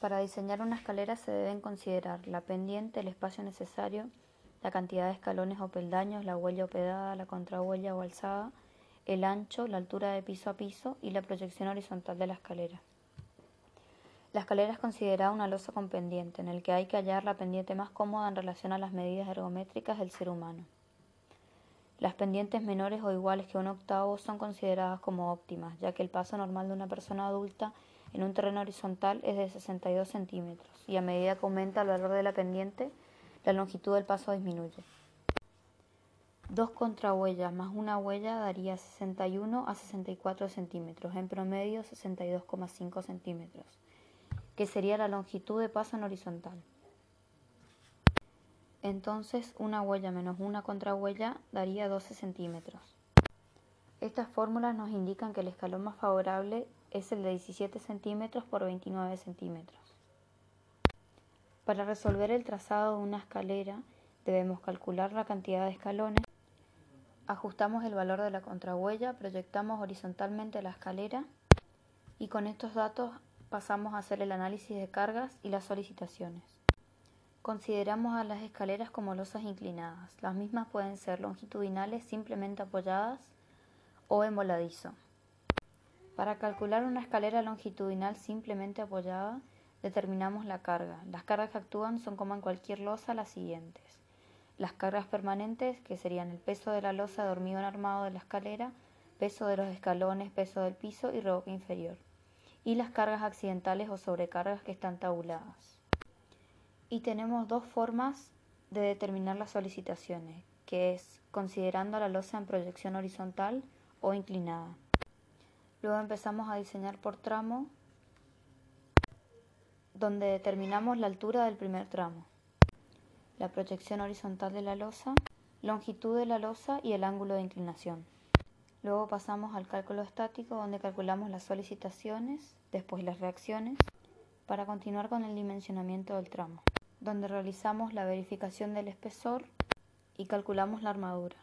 Para diseñar una escalera se deben considerar la pendiente, el espacio necesario, la cantidad de escalones o peldaños, la huella o pedada, la contrahuella o alzada, el ancho, la altura de piso a piso y la proyección horizontal de la escalera. La escalera es considerada una losa con pendiente, en el que hay que hallar la pendiente más cómoda en relación a las medidas ergométricas del ser humano. Las pendientes menores o iguales que un octavo son consideradas como óptimas, ya que el paso normal de una persona adulta en un terreno horizontal es de 62 centímetros y a medida que aumenta el valor de la pendiente, la longitud del paso disminuye. Dos contrahuellas más una huella daría 61 a 64 centímetros, en promedio 62,5 centímetros, que sería la longitud de paso en horizontal. Entonces, una huella menos una contrahuella daría 12 centímetros. Estas fórmulas nos indican que el escalón más favorable es el de 17 centímetros por 29 centímetros. Para resolver el trazado de una escalera, debemos calcular la cantidad de escalones, ajustamos el valor de la contrahuella, proyectamos horizontalmente la escalera y con estos datos pasamos a hacer el análisis de cargas y las solicitaciones. Consideramos a las escaleras como losas inclinadas. Las mismas pueden ser longitudinales simplemente apoyadas o en voladizo. Para calcular una escalera longitudinal simplemente apoyada, determinamos la carga. Las cargas que actúan son como en cualquier losa las siguientes. Las cargas permanentes, que serían el peso de la losa de hormigón armado de la escalera, peso de los escalones, peso del piso y revoque inferior. Y las cargas accidentales o sobrecargas que están tabuladas y tenemos dos formas de determinar las solicitaciones, que es considerando la losa en proyección horizontal o inclinada. Luego empezamos a diseñar por tramo, donde determinamos la altura del primer tramo, la proyección horizontal de la losa, longitud de la losa y el ángulo de inclinación. Luego pasamos al cálculo estático, donde calculamos las solicitaciones, después las reacciones, para continuar con el dimensionamiento del tramo donde realizamos la verificación del espesor y calculamos la armadura.